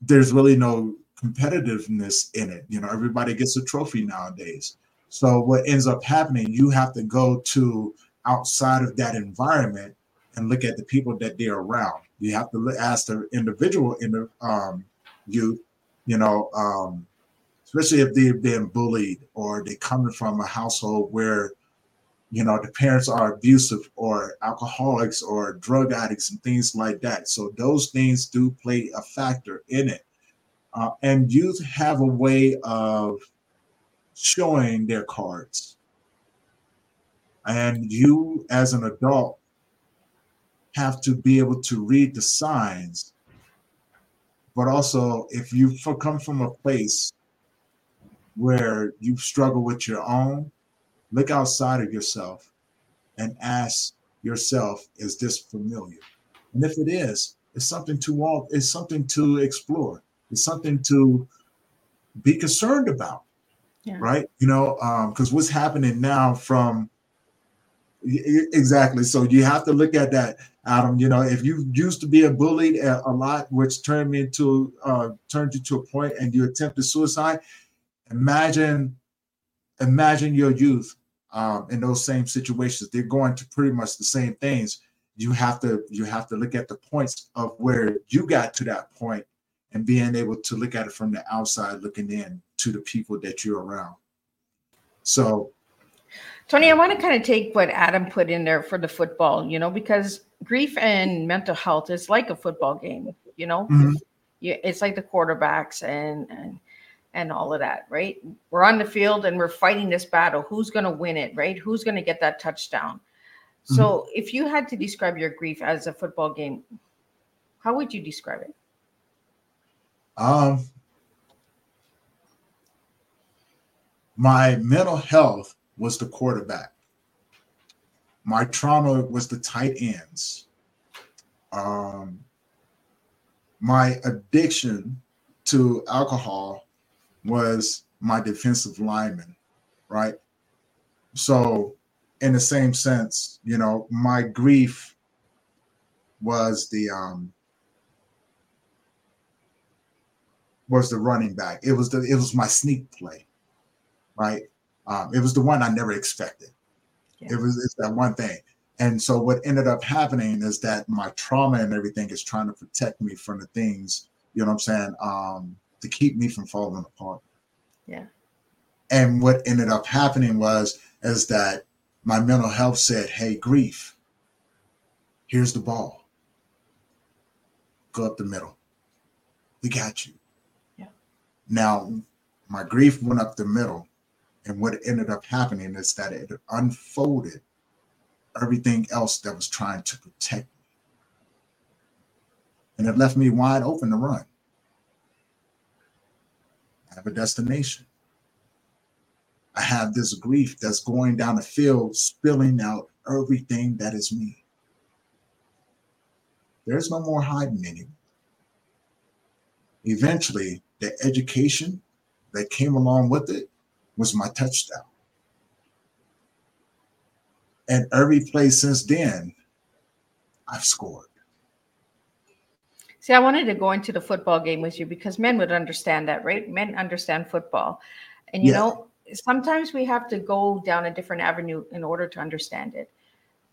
there's really no competitiveness in it. You know, everybody gets a trophy nowadays. So what ends up happening, you have to go to outside of that environment and look at the people that they're around. You have to ask the individual in the um, youth, you know, um, especially if they've been bullied or they coming from a household where you know the parents are abusive or alcoholics or drug addicts and things like that. So those things do play a factor in it. Uh, and youth have a way of showing their cards. And you as an adult have to be able to read the signs. But also if you come from a place where you struggle with your own Look outside of yourself and ask yourself, is this familiar? And if it is, it's something to walk, it's something to explore, it's something to be concerned about. Yeah. Right. You know, because um, what's happening now from exactly so you have to look at that adam you know if you used to be a bullied a, a lot which turned me into uh turned you to a point and you attempted suicide imagine imagine your youth um, in those same situations. They're going to pretty much the same things. You have to you have to look at the points of where you got to that point and being able to look at it from the outside, looking in to the people that you're around. So, Tony, I want to kind of take what Adam put in there for the football, you know, because grief and mental health is like a football game, you know. Mm-hmm. it's like the quarterbacks and and and all of that, right? We're on the field and we're fighting this battle. Who's going to win it, right? Who's going to get that touchdown? Mm-hmm. So, if you had to describe your grief as a football game, how would you describe it? Um, my mental health was the quarterback. My trauma was the tight ends. Um, my addiction to alcohol was my defensive lineman, right? So, in the same sense, you know, my grief was the um was the running back. It was the it was my sneak play, right? Um, it was the one I never expected. Yeah. It was it's that one thing. And so what ended up happening is that my trauma and everything is trying to protect me from the things, you know what I'm saying, um, to keep me from falling apart. Yeah. And what ended up happening was is that my mental health said, "Hey, grief. Here's the ball. Go up the middle. We got you." Yeah. Now, my grief went up the middle, and what ended up happening is that it unfolded everything else that was trying to protect me. And it left me wide open to run have a destination. I have this grief that's going down the field, spilling out everything that is me. There's no more hiding anymore. Eventually, the education that came along with it was my touchdown. And every place since then I've scored. See, I wanted to go into the football game with you because men would understand that, right? Men understand football. And you Yeah. know, sometimes we have to go down a different avenue in order to understand it.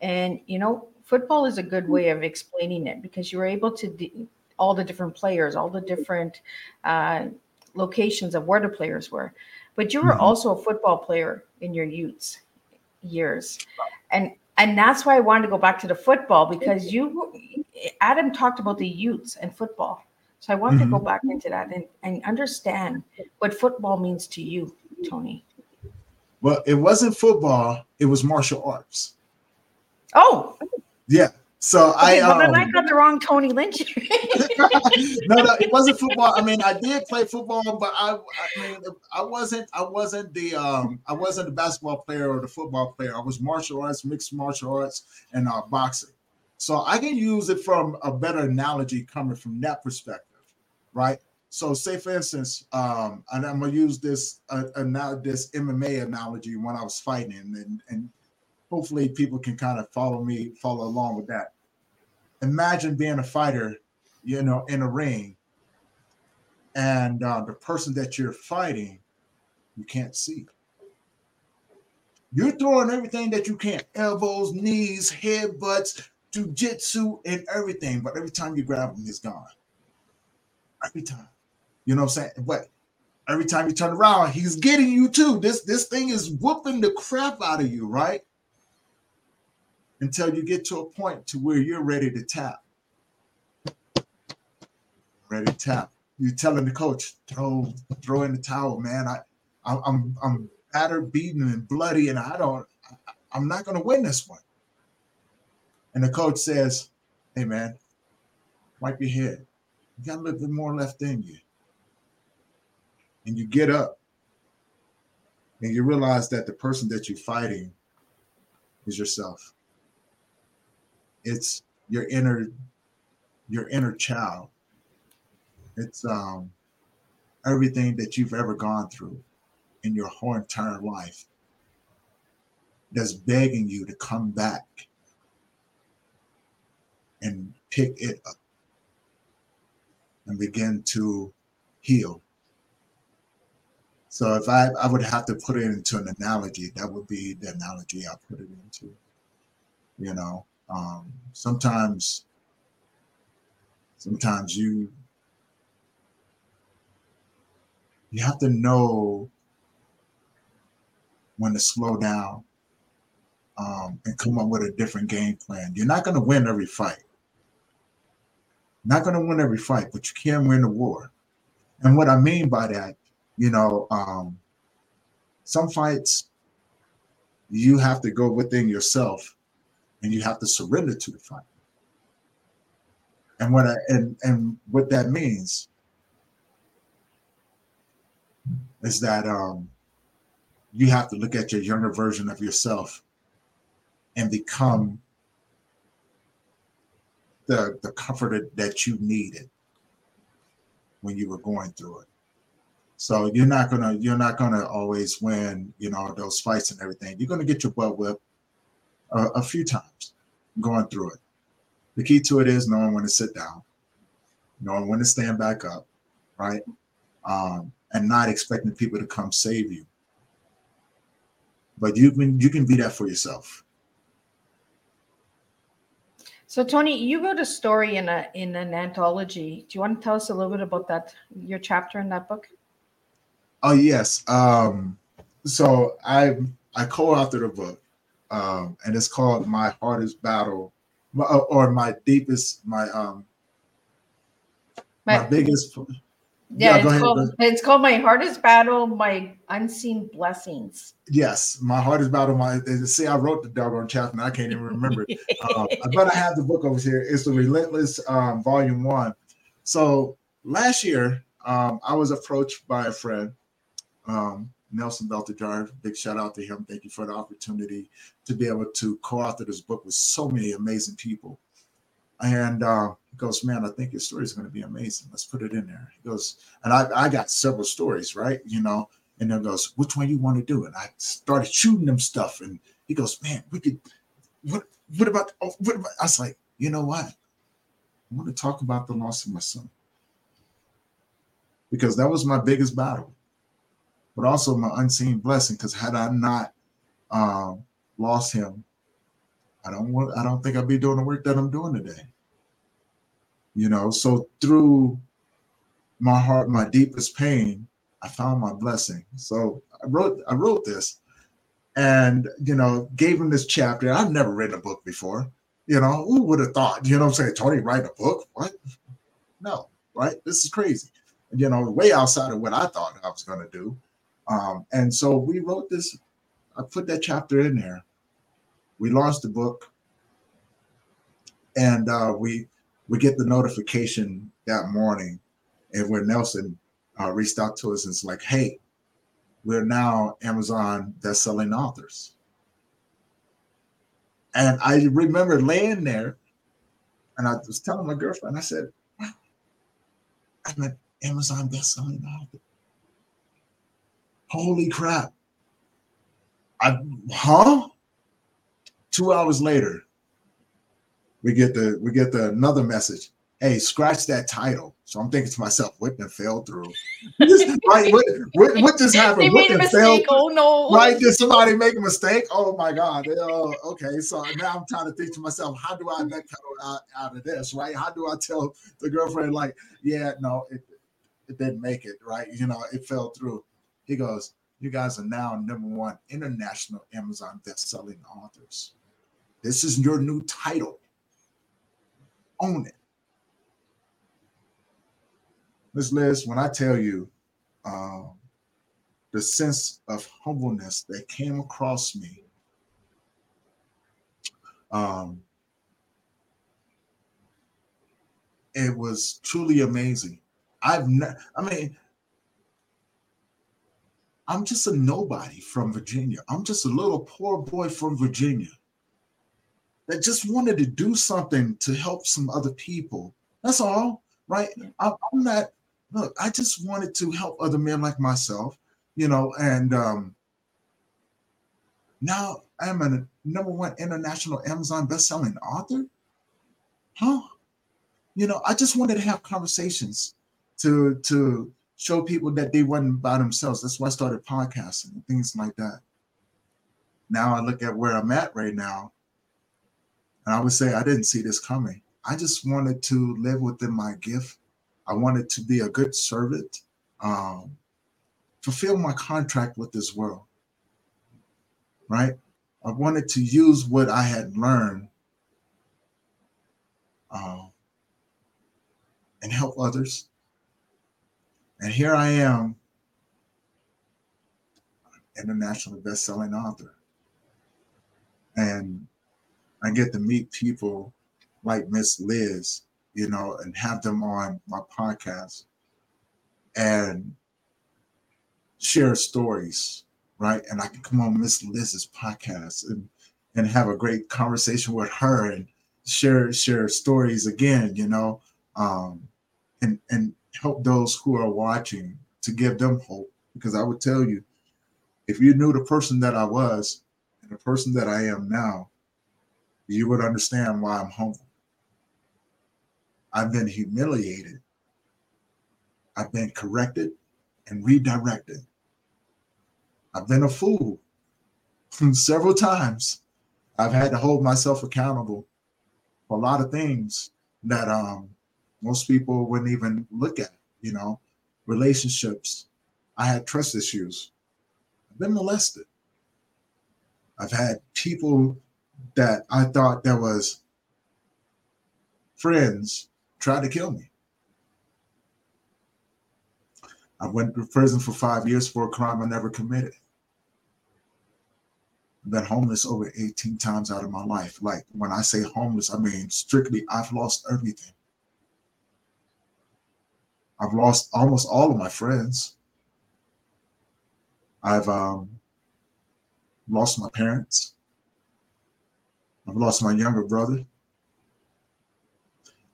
And you know, football is a good way of explaining it because you were able to d- all the different players, all the different uh, locations of where the players were. But you were Mhm. also a football player in your youth years, and and that's why I wanted to go back to the football because you, Adam talked about the youths and football. So I wanted to go back into that and, and understand what football means to you, Tony. Well, it wasn't football, it was martial arts. Oh, Yeah. So okay, I well, then um, I got the wrong Tony Lynch. no, no, it wasn't football. I mean, I did play football, but I, I mean, I wasn't, I wasn't the, um, I wasn't the basketball player or the football player. I was martial arts, mixed martial arts, and uh, boxing. So I can use it from a better analogy coming from that perspective, right? So, say for instance, um, and I'm gonna use this uh, now this MMA analogy when I was fighting, and and hopefully people can kind of follow me, follow along with that. Imagine being a fighter you know, in a ring, and uh, the person that you're fighting, you can't see. You're throwing everything that you can elbows, knees, headbutts, jujitsu, and everything. But every time you grab him, he's gone. Every time. You know what I'm saying? But every time you turn around, he's getting you too. This this thing is whooping the crap out of you, right? Until you get to a point to where you're ready to tap ready to tap. You're telling the coach, throw, throw in the towel, man. I, I'm, I'm battered, beaten, and bloody, and I don't, I'm not to win this one. And the coach says, "Hey, man, wipe your head. You got a little bit more left in you." And you get up, and you realize that the person that you're fighting is yourself. It's your inner, your inner child it's um, everything that you've ever gone through in your whole entire life that's begging you to come back and pick it up and begin to heal. So if I, I would have to put it into an analogy, that would be the analogy I put it into. You know, um, sometimes sometimes you you have to know when to slow down um, and come up with a different game plan. You're not going to win every fight. Not going to win every fight, but you can win the war. And what I mean by that, you know, um, some fights you have to go within yourself and you have to surrender to the fight. And what I and and what that means is that um, you have to look at your younger version of yourself and become the the comforter that you needed when you were going through it. So you're not gonna you're not gonna always win, you know, those fights and everything. You're gonna get your butt whipped a, a few times going through it. The key to it is knowing when to sit down, knowing when to stand back up, right? Um, and not expecting people to come save you. But you can you can be that for yourself. So Tony, you wrote a story in a in an anthology. Do you want to tell us a little bit about that your chapter in that book? Oh yes. Um, so I I co-authored a book, um, and it's called My Hardest Battle, or My Deepest, My um, my, my biggest. Yeah, it's, called, it's called My Hardest Battle, My Unseen Blessings. Yes, My Hardest Battle, My see, I wrote the doggone chapter and I can't even remember it. um, but I have the book over here. It's the Relentless um, Volume One. So last year, um, I was approached by a friend, um, Nelson Beltajar. Big shout out to him. Thank you for the opportunity to be able to co-author this book with so many amazing people. And uh, he goes, man, I think your story is going to be amazing. Let's put it in there. He goes, and I, I got several stories, right? You know, and then goes, which one do you want to do? And I started shooting them stuff. And he goes, man, we could, what, what about, oh, what about? I was like, you know what? I want to talk about the loss of my son because that was my biggest battle, but also my unseen blessing. Because had I not um, lost him, I don't want. I don't think I'd be doing the work that I'm doing today. You know, so through my heart, my deepest pain, I found my blessing. So I wrote. I wrote this, and you know, gave him this chapter. I've never written a book before. You know, who would have thought? You know, I'm saying Tony write a book? What? No, right? This is crazy you know, way outside of what I thought I was to do. Um, and so we wrote this, I put that chapter in there. We launched the book, and uh, we we get the notification that morning, and where Nelson uh, reached out to us and it's like, "Hey, we're now Amazon best-selling authors." And I remember laying there, and I was telling my girlfriend, I said, "Wow, I'm an Amazon best-selling author. Holy crap. I huh? Two hours later, we get the we get the another message. Hey, scratch that title. So I'm thinking to myself, what the fell through? right, what, what, what, just happened? They what made a mistake. Oh no! Right? Did somebody make a mistake? Oh my God! Uh, okay, so now I'm trying to think to myself, how do I backpedal out, out of this? Right? How do I tell the girlfriend like, yeah, no, it, it didn't make it, right? You know, it fell through. He goes, You guys are now number one international Amazon best-selling authors. This is your new title. Own it. Ms. Liz, when I tell you um, the sense of humbleness that came across me, um, it was truly amazing. I've I mean, I'm just a nobody from Virginia. I'm just a little poor boy from Virginia that just wanted to do something to help some other people. That's all, right? I'm not, look, I just wanted to help other men like myself, you know, and um, now I'm a number one international Amazon best-selling author. Huh? You know, I just wanted to have conversations to to show people that they wasn't by themselves. That's why I started podcasting and things like that. Now I look at where I'm at right now, and I would say I didn't see this coming. I just wanted to live within my gift. I wanted to be a good servant, um, fulfill my contract with this world. Right? I wanted to use what I had learned uh, and help others and here I am, internationally best-selling author. And I get to meet people like Miss Liz, you know, and have them on my podcast and share stories, right? And I can come on Miss Liz's podcast and and have a great conversation with her and share share stories again, you know, um, and and help those who are watching to give them hope. Because I would tell you, if you knew the person that I was and the person that I am now, you would understand why I'm humble. I've been humiliated. I've been corrected and redirected. I've been a fool several times. I've had to hold myself accountable for a lot of things that um, most people wouldn't even look at, you know, relationships. I had trust issues. I've been molested. I've had people that I thought that was friends tried to kill me. I went to prison for five years for a crime I never committed. I've been homeless over 18 times out of my life. Like when I say homeless, I mean strictly I've lost everything. I've lost almost all of my friends. I've um, lost my parents. I've lost my younger brother.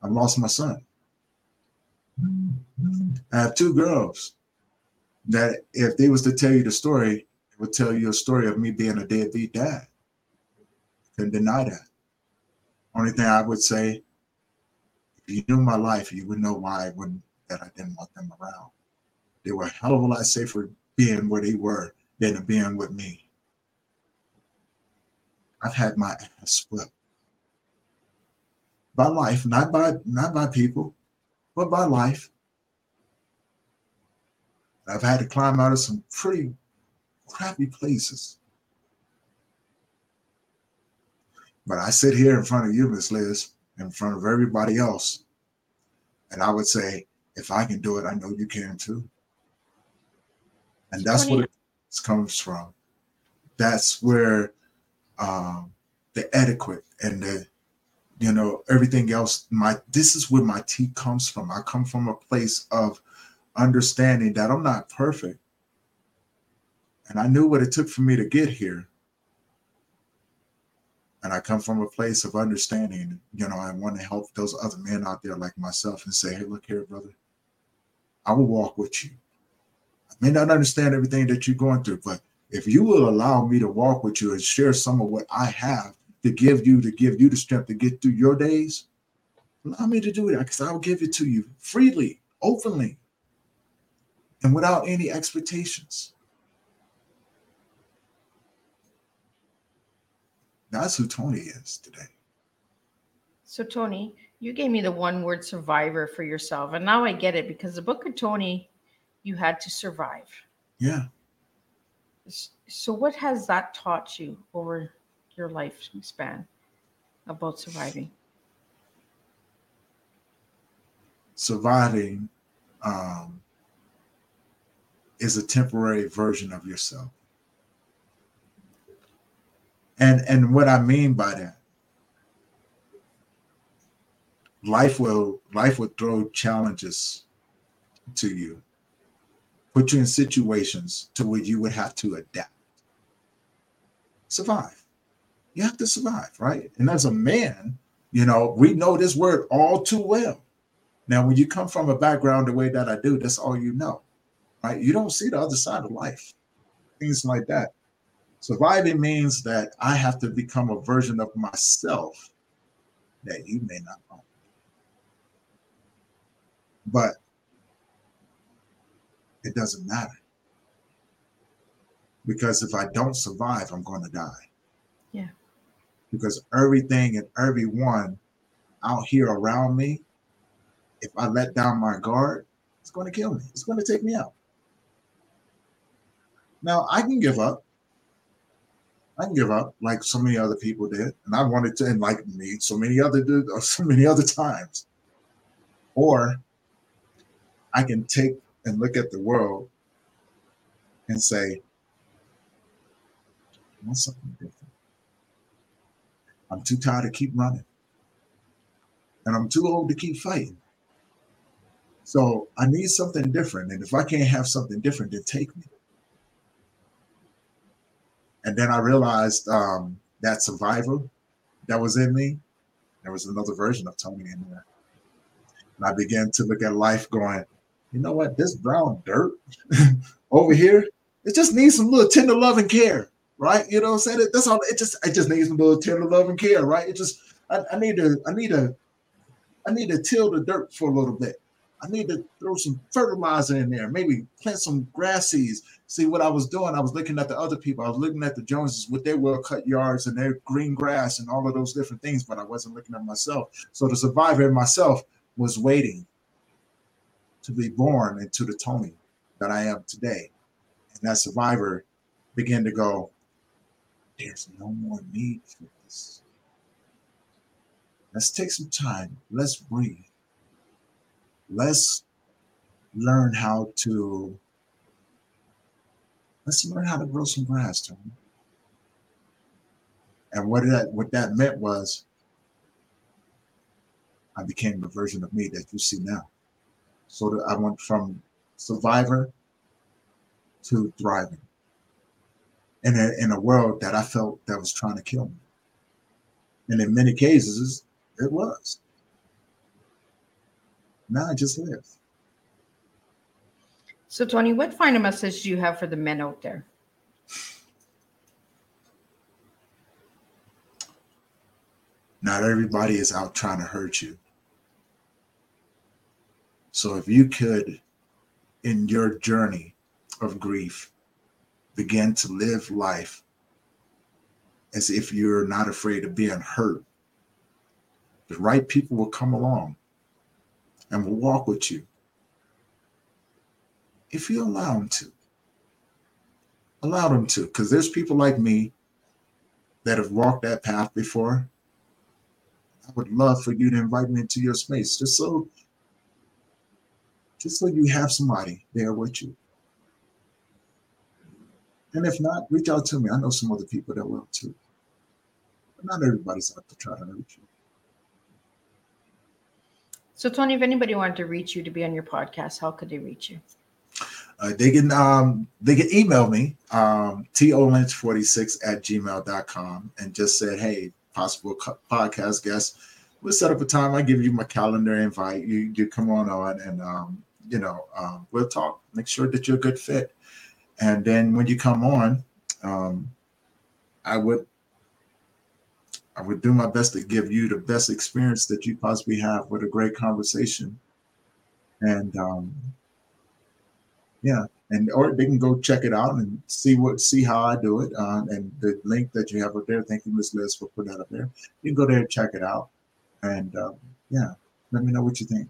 I've lost my son. I have two girls that, if they was to tell you the story, it would tell you a story of me being a deadbeat dad. Couldn't deny that. Only thing I would say, if you knew my life, you would know why I wouldn't that I didn't want them around. They were a hell of a lot safer being where they were than being with me. I've had my ass whipped by life, not by not by people, but by life. I've had to climb out of some pretty crappy places. But I sit here in front of you, Miss Liz, in front of everybody else, and I would say, if I can do it, I know you can too. And that's what it comes from. That's where um, the etiquette and the you know everything else. My this is where my tea comes from. I come from a place of understanding that i'm not perfect. And i knew what it took for me to get here. And i come from a place of understanding you know i want to help those other men out there like myself and say hey look here brother. I will walk with you. I may not understand everything that you're going through but if you will allow me to walk with you and share some of what i have to give you to give you the strength to get through your days, allow me to do that because I will give it to you freely, openly, and without any expectations. That's who Tony is today. So, Tony, you gave me the one word survivor for yourself. And now I get it because the book of Tony, you had to survive. Yeah. So, what has that taught you over your lifespan about surviving? Surviving um, is a temporary version of yourself. And and what I mean by that, life will life will throw challenges to you, put you in situations to where you would have to adapt, survive you have to survive, right? And as a man, you know, we know this word all too well. Now, when you come from a background the way that I do, that's all you know, right? You don't see the other side of life, things like that. Surviving means that I have to become a version of myself that you may not know. But it doesn't matter. Because if I don't survive, I'm going to die Yeah. because everything and everyone out here around me, if I let down my guard, it's going to kill me. It's going to take me out. Now I can give up. I can give up like so many other people did, and I wanted to, like me, so many other so many other times. Or I can take and look at the world and say, I want something different. I'm too tired to keep running. And I'm too old to keep fighting. So I need something different. And if I can't have something different, then take me. And then I realized um, that survival that was in me, there was another version of Tony in there. And I began to look at life going, you know what? This brown dirt over here, it just needs some little tender love and care right? You know what I'm saying? That's all. It just it just needs a little tender love and care, right? It just I, I need to I need to I need to till the dirt for a little bit. I need to throw some fertilizer in there, maybe plant some grass seeds. See what I was doing? I was looking at the other people. I was looking at the Joneses with their well cut yards and their green grass and all of those different things, but I wasn't looking at myself. So the survivor in myself was waiting to be born into the Tony that I am today. And that survivor began to go, there's no more need for this. Let's take some time. Let's breathe. Let's learn how to let's learn how to grow some grass, Tony. And what that what that meant was I became the version of me that you see now. So that I went from survivor to thriving in a, in a world that I felt that was trying to kill me. And in many cases, it was. Now I just live. So, Tony, what final message do you have for the men out there? Not everybody is out trying to hurt you. So if you could, in your journey of grief, begin to live life as if you're not afraid of being hurt, the right people will come along and will walk with you if you allow them to. Allow them to, because there's people like me that have walked that path before. I would love for you to invite me into your space just so just so you have somebody there with you. And if not, reach out to me. I know some other people that will too. But not everybody's out to try to hurt you. So, Tony, if anybody wanted to reach you to be on your podcast, how could they reach you? Uh, they can um, they can email me um, tolynch46 at gmail.com and just say, hey, possible co- podcast guest. We'll set up a time. I give you my calendar invite. You you come on on and um, you know um, we'll talk. Make sure that you're a good fit. And then when you come on, um, I would I would do my best to give you the best experience that you possibly have with a great conversation. And um, yeah, and or they can go check it out and see what see how I do it. Uh, and the link that you have up there, thank you, Miss Liz, for putting that up there. You can go there and check it out, and um, yeah, let me know what you think.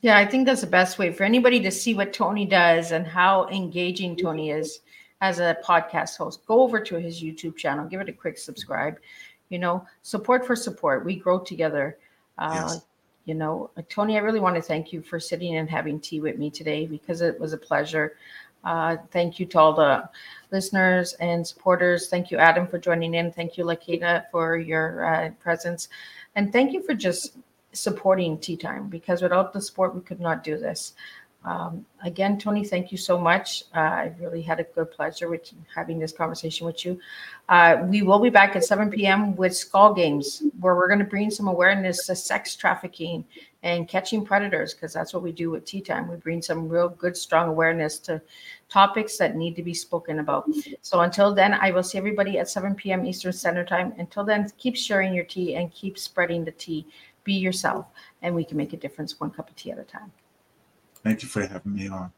Yeah, I think that's the best way for anybody to see what Tony does and how engaging Tony is as a podcast host. Go over to his YouTube channel, give it a quick subscribe. You know, support for support. We grow together. Uh, Yes. You know, Tony, I really want to thank you for sitting and having tea with me today because it was a pleasure. Uh, thank you to all the listeners and supporters. Thank you, Adam, for joining in. Thank you, Lakita, for your uh, presence. And thank you for just supporting Tea Time because without the support, we could not do this. Um, again, Tony, thank you so much. Uh, I really had a good pleasure with having this conversation with you. Uh, we will be back at 7 p.m. with Skull Games, where we're going to bring some awareness to sex trafficking and catching predators, because that's what we do with Tea Time. We bring some real good, strong awareness to topics that need to be spoken about. So until then, I will see everybody at 7 p.m. Eastern Standard Time. Until then, keep sharing your tea and keep spreading the tea. Be yourself, and we can make a difference one cup of tea at a time. Thank you for having me on.